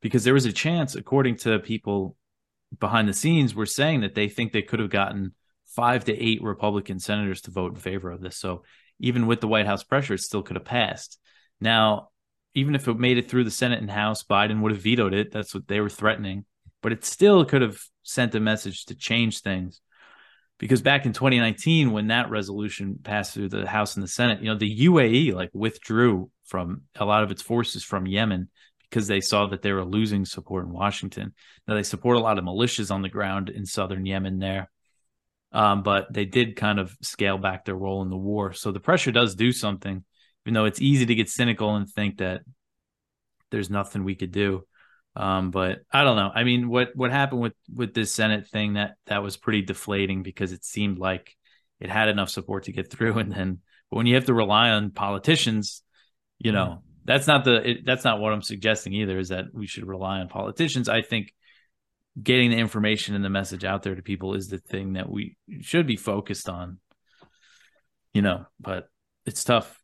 S3: because there was a chance, according to people behind the scenes, were saying that they think they could have gotten five to eight Republican senators to vote in favor of this. So even with the White House pressure, it still could have passed. Now, even if it made it through the Senate and House, Biden would have vetoed it. That's what they were threatening. But it still could have sent a message to change things. Because back in 2019, when that resolution passed through the House and the Senate, you know, the UAE like withdrew from a lot of its forces from Yemen because they saw that they were losing support in Washington. Now they support a lot of militias on the ground in southern Yemen there. Um, but they did kind of scale back their role in the war. So the pressure does do something, even though it's easy to get cynical and think that there's nothing we could do. Um, but I don't know. I mean, what what happened with with this Senate thing that that was pretty deflating because it seemed like it had enough support to get through, and then but when you have to rely on politicians, you know, that's not the it, that's not what I'm suggesting either. Is that we should rely on politicians? I think getting the information and the message out there to people is the thing that we should be focused on. You know, but it's tough.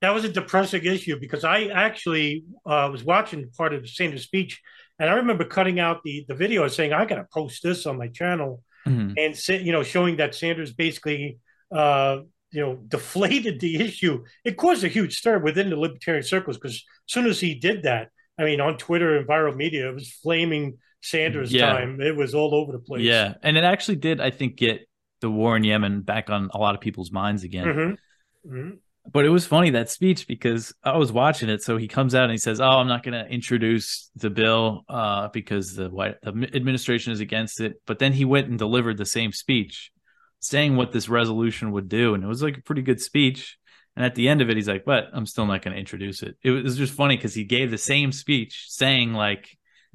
S2: That was a depressing issue because I actually uh, was watching part of the Sanders speech, and I remember cutting out the the video and saying I got to post this on my channel, mm-hmm. and say, you know showing that Sanders basically uh, you know deflated the issue. It caused a huge stir within the libertarian circles because as soon as he did that, I mean, on Twitter and viral media, it was flaming Sanders yeah. time. It was all over the place.
S3: Yeah, and it actually did, I think, get the war in Yemen back on a lot of people's minds again. Mm-hmm. Mm-hmm. But it was funny that speech because I was watching it. So he comes out and he says, "Oh, I'm not going to introduce the bill uh, because the white the administration is against it." But then he went and delivered the same speech, saying what this resolution would do, and it was like a pretty good speech. And at the end of it, he's like, "But I'm still not going to introduce it." It was just funny because he gave the same speech, saying like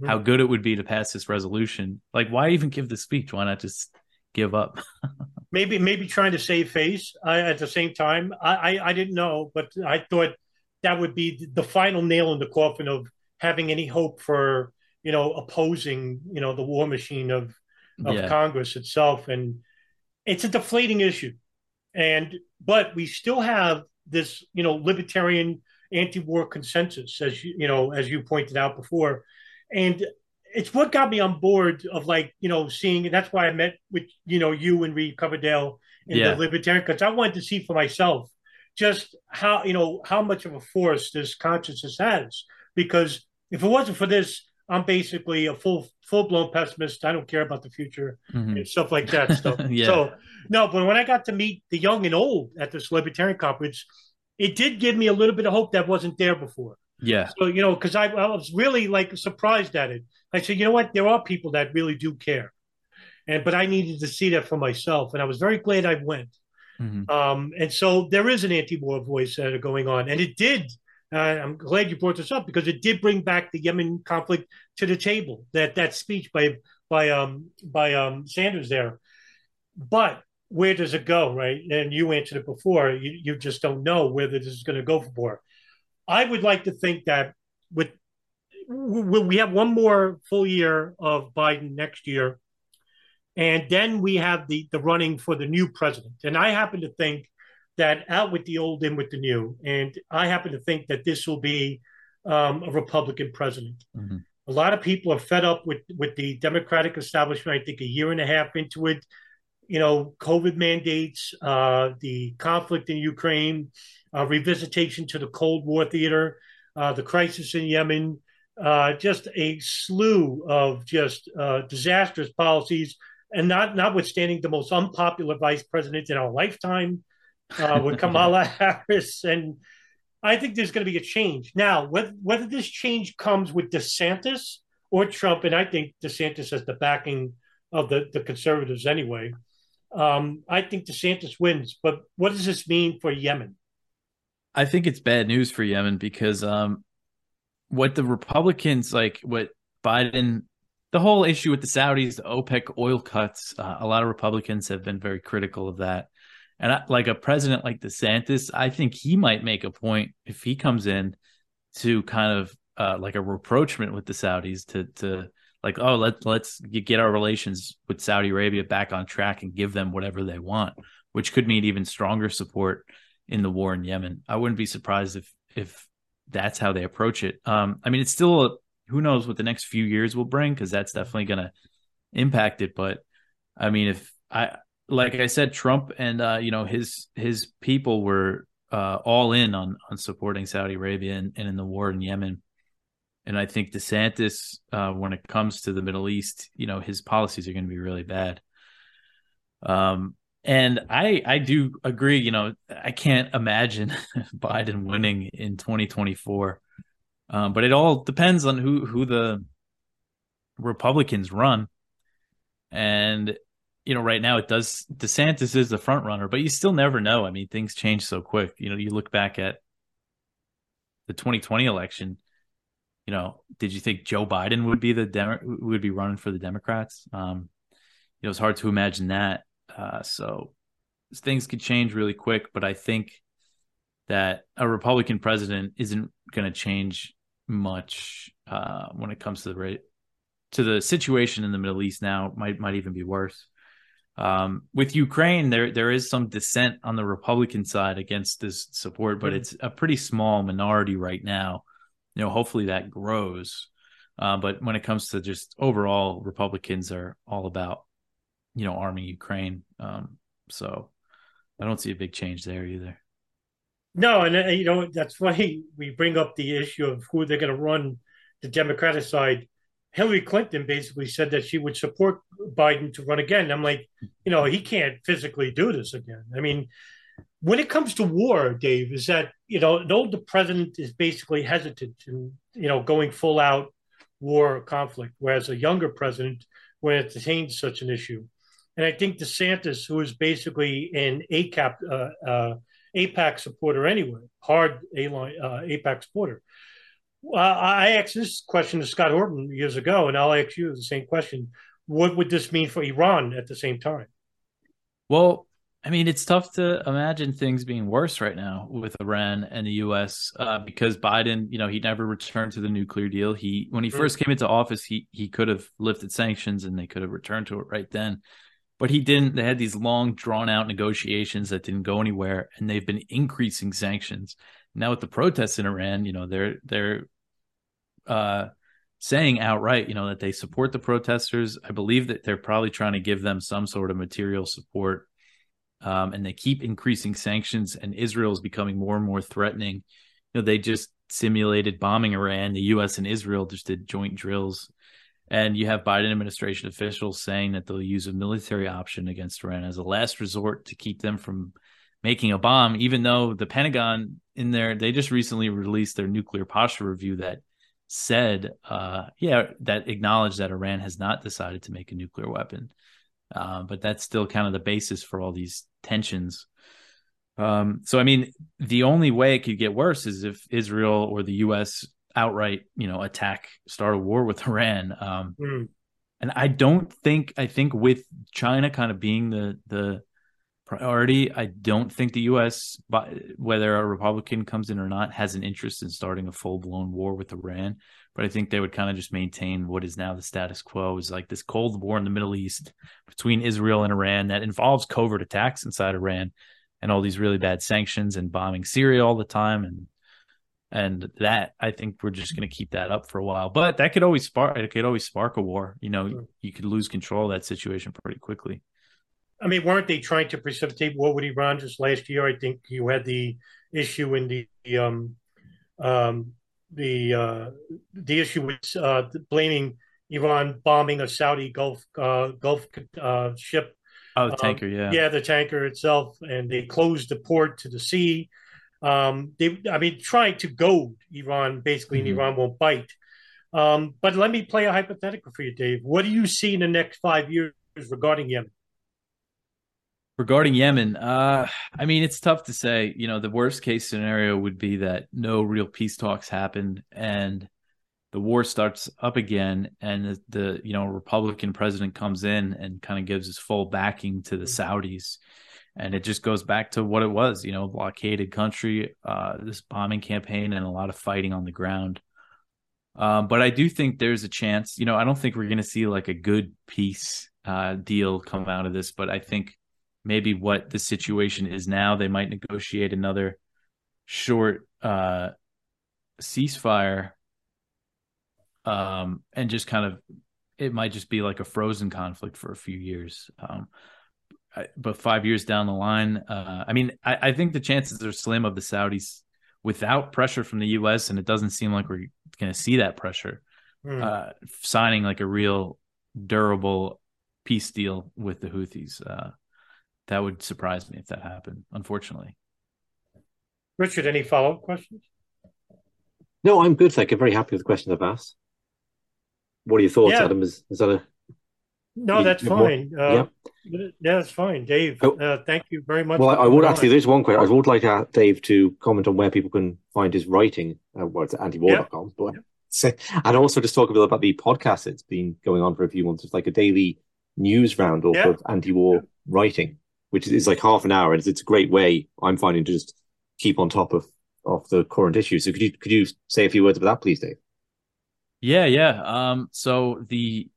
S3: how good it would be to pass this resolution. Like, why even give the speech? Why not just give up?
S2: maybe, maybe trying to save face I, at the same time. I, I, I didn't know, but I thought that would be the final nail in the coffin of having any hope for you know opposing you know the war machine of of yeah. Congress itself, and it's a deflating issue. And but we still have this you know libertarian anti-war consensus, as you you know as you pointed out before and it's what got me on board of like you know seeing and that's why I met with you know you and Reed Coverdale in yeah. the Libertarian because I wanted to see for myself just how you know how much of a force this consciousness has because if it wasn't for this I'm basically a full full blown pessimist I don't care about the future mm-hmm. and stuff like that stuff yeah. so no but when I got to meet the young and old at this Libertarian conference it did give me a little bit of hope that wasn't there before
S3: yeah.
S2: So, you know, because I, I, was really like surprised at it. I said, you know what? There are people that really do care. And, but I needed to see that for myself. And I was very glad I went. Mm-hmm. Um, and so there is an anti war voice that are going on. And it did. Uh, I'm glad you brought this up because it did bring back the Yemen conflict to the table. That that speech by by um by um Sanders there, but where does it go, right? And you answered it before. You you just don't know whether this is going to go for. I would like to think that with we have one more full year of Biden next year, and then we have the the running for the new president. And I happen to think that out with the old, in with the new. And I happen to think that this will be um, a Republican president. Mm-hmm. A lot of people are fed up with with the Democratic establishment. I think a year and a half into it, you know, COVID mandates, uh, the conflict in Ukraine, uh, revisitation to the Cold War theater, uh, the crisis in Yemen, uh, just a slew of just uh, disastrous policies, and not notwithstanding the most unpopular vice president in our lifetime uh, with Kamala Harris. And I think there's going to be a change. Now, whether, whether this change comes with DeSantis or Trump, and I think DeSantis has the backing of the, the conservatives anyway. Um, I think DeSantis wins, but what does this mean for Yemen?
S3: I think it's bad news for Yemen because um, what the Republicans like, what Biden, the whole issue with the Saudis, the OPEC oil cuts, uh, a lot of Republicans have been very critical of that. And I, like a president like DeSantis, I think he might make a point if he comes in to kind of uh, like a reproachment with the Saudis to to like oh let let's get our relations with Saudi Arabia back on track and give them whatever they want, which could mean even stronger support in the war in Yemen. I wouldn't be surprised if if that's how they approach it. Um, I mean, it's still a, who knows what the next few years will bring because that's definitely going to impact it. But I mean, if I like I said, Trump and uh, you know his his people were uh, all in on on supporting Saudi Arabia and, and in the war in Yemen. And I think DeSantis, uh, when it comes to the Middle East, you know, his policies are going to be really bad. Um, and I I do agree. You know, I can't imagine Biden winning in 2024. Um, but it all depends on who who the Republicans run. And you know, right now it does. DeSantis is the front runner, but you still never know. I mean, things change so quick. You know, you look back at the 2020 election. You know, did you think Joe Biden would be the Demo- would be running for the Democrats? Um, you know, it's hard to imagine that. Uh, so things could change really quick, but I think that a Republican president isn't going to change much uh, when it comes to the rate to the situation in the Middle East now. Might might even be worse. Um, with Ukraine, there there is some dissent on the Republican side against this support, but mm-hmm. it's a pretty small minority right now. You know, hopefully that grows. Uh, but when it comes to just overall, Republicans are all about you know arming Ukraine. Um, so I don't see a big change there either.
S2: No, and uh, you know that's why we bring up the issue of who they're going to run the Democratic side Hillary Clinton basically said that she would support Biden to run again. I'm like, you know, he can't physically do this again. I mean, when it comes to war, Dave, is that you know, though the president is basically hesitant to you know going full out war or conflict, whereas a younger president would entertain such an issue. And I think DeSantis, who is basically an ACAP, uh, uh, AIPAC supporter anyway, hard A-line, uh, AIPAC supporter, I asked this question to Scott Horton years ago, and I'll ask you the same question. What would this mean for Iran at the same time?
S3: Well, I mean, it's tough to imagine things being worse right now with Iran and the U.S. Uh, because Biden, you know, he never returned to the nuclear deal. He, when he mm-hmm. first came into office, he he could have lifted sanctions and they could have returned to it right then, but he didn't. They had these long, drawn out negotiations that didn't go anywhere, and they've been increasing sanctions. Now with the protests in Iran, you know, they're they're uh, saying outright, you know, that they support the protesters. I believe that they're probably trying to give them some sort of material support. Um, and they keep increasing sanctions, and Israel is becoming more and more threatening. You know, they just simulated bombing Iran. The U.S. and Israel just did joint drills, and you have Biden administration officials saying that they'll use a military option against Iran as a last resort to keep them from making a bomb. Even though the Pentagon in there, they just recently released their nuclear posture review that said, uh, yeah, that acknowledged that Iran has not decided to make a nuclear weapon. Uh, but that's still kind of the basis for all these tensions. Um, so, I mean, the only way it could get worse is if Israel or the U.S. outright, you know, attack, start a war with Iran. Um, mm. And I don't think, I think with China kind of being the the priority. I don't think the U.S., whether a Republican comes in or not, has an interest in starting a full blown war with Iran. But I think they would kind of just maintain what is now the status quo is like this Cold War in the Middle East between Israel and Iran that involves covert attacks inside Iran and all these really bad sanctions and bombing Syria all the time and and that I think we're just going to keep that up for a while. But that could always spark it could always spark a war. You know, sure. you could lose control of that situation pretty quickly.
S2: I mean, weren't they trying to precipitate war with Iran just last year? I think you had the issue in the um, um, the uh, the issue with uh, blaming Iran bombing a Saudi Gulf uh, Gulf uh, ship.
S3: Oh, the tanker, um, yeah,
S2: yeah, the tanker itself, and they closed the port to the sea. Um, they, I mean, trying to goad Iran, basically, mm-hmm. and Iran won't bite. Um, but let me play a hypothetical for you, Dave. What do you see in the next five years regarding Yemen?
S3: Regarding Yemen, uh, I mean, it's tough to say. You know, the worst case scenario would be that no real peace talks happen and the war starts up again, and the, the you know Republican president comes in and kind of gives his full backing to the Saudis, and it just goes back to what it was. You know, blockaded country, uh, this bombing campaign, and a lot of fighting on the ground. Um, but I do think there's a chance. You know, I don't think we're going to see like a good peace uh, deal come out of this, but I think maybe what the situation is now, they might negotiate another short uh, ceasefire, um, and just kind of it might just be like a frozen conflict for a few years. Um, I, but five years down the line, uh, I mean, I, I think the chances are slim of the Saudis without pressure from the U.S. and it doesn't seem like we're going to see that pressure. Mm. Uh, signing like a real durable peace deal with the Houthis. Uh, that would surprise me if that happened. Unfortunately.
S2: Richard, any follow up questions?
S4: No, I'm good. Thank you. Very happy with the questions I've asked. What are your thoughts, yeah. Adam? Is, is that a
S2: no, that's fine. Uh, yeah. yeah, that's fine, Dave. Oh. Uh, thank you very much.
S4: Well, I, I would actually. There's one question. I would like uh, Dave to comment on where people can find his writing. Uh, well, it's at antiwar.com, yeah. but and also just talk a bit about the podcast that's been going on for a few months. It's like a daily news roundup yeah. of anti-war writing, which is like half an hour, and it's, a great way I'm finding to just keep on top of of the current issues. So could you could you say a few words about that, please, Dave?
S3: Yeah, yeah. Um, so the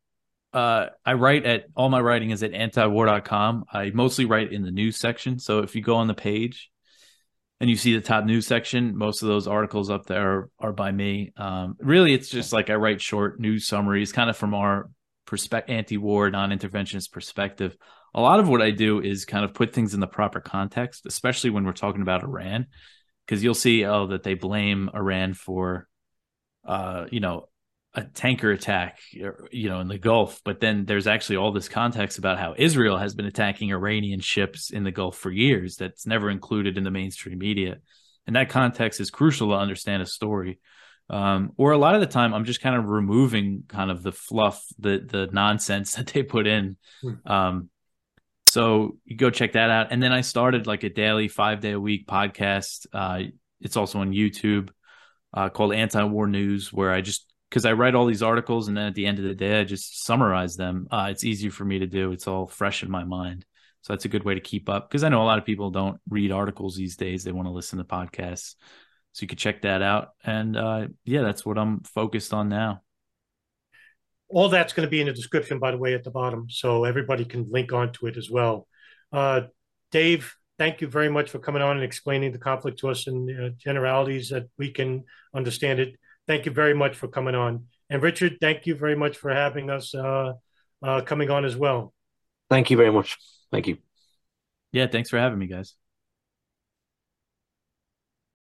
S3: uh, I write at all my writing is at antiwar.com. I mostly write in the news section. So if you go on the page and you see the top news section, most of those articles up there are, are by me. Um, really, it's just like I write short news summaries, kind of from our perspective, anti-war, non-interventionist perspective. A lot of what I do is kind of put things in the proper context, especially when we're talking about Iran, because you'll see oh that they blame Iran for, uh, you know, a tanker attack, you know, in the Gulf, but then there's actually all this context about how Israel has been attacking Iranian ships in the Gulf for years that's never included in the mainstream media. And that context is crucial to understand a story. Um, or a lot of the time, I'm just kind of removing kind of the fluff, the the nonsense that they put in. Hmm. Um, so you go check that out. And then I started like a daily, five day a week podcast. Uh, it's also on YouTube uh, called Anti War News, where I just because I write all these articles and then at the end of the day I just summarize them. Uh, it's easier for me to do. It's all fresh in my mind. So that's a good way to keep up because I know a lot of people don't read articles these days. They want to listen to podcasts. So you could check that out. And uh, yeah, that's what I'm focused on now.
S2: All that's going to be in the description, by the way, at the bottom. So everybody can link onto it as well. Uh, Dave, thank you very much for coming on and explaining the conflict to us in uh, generalities that we can understand it thank you very much for coming on. And Richard, thank you very much for having us uh, uh, coming on as well.
S4: Thank you very much. Thank you.
S3: Yeah, thanks for having me, guys.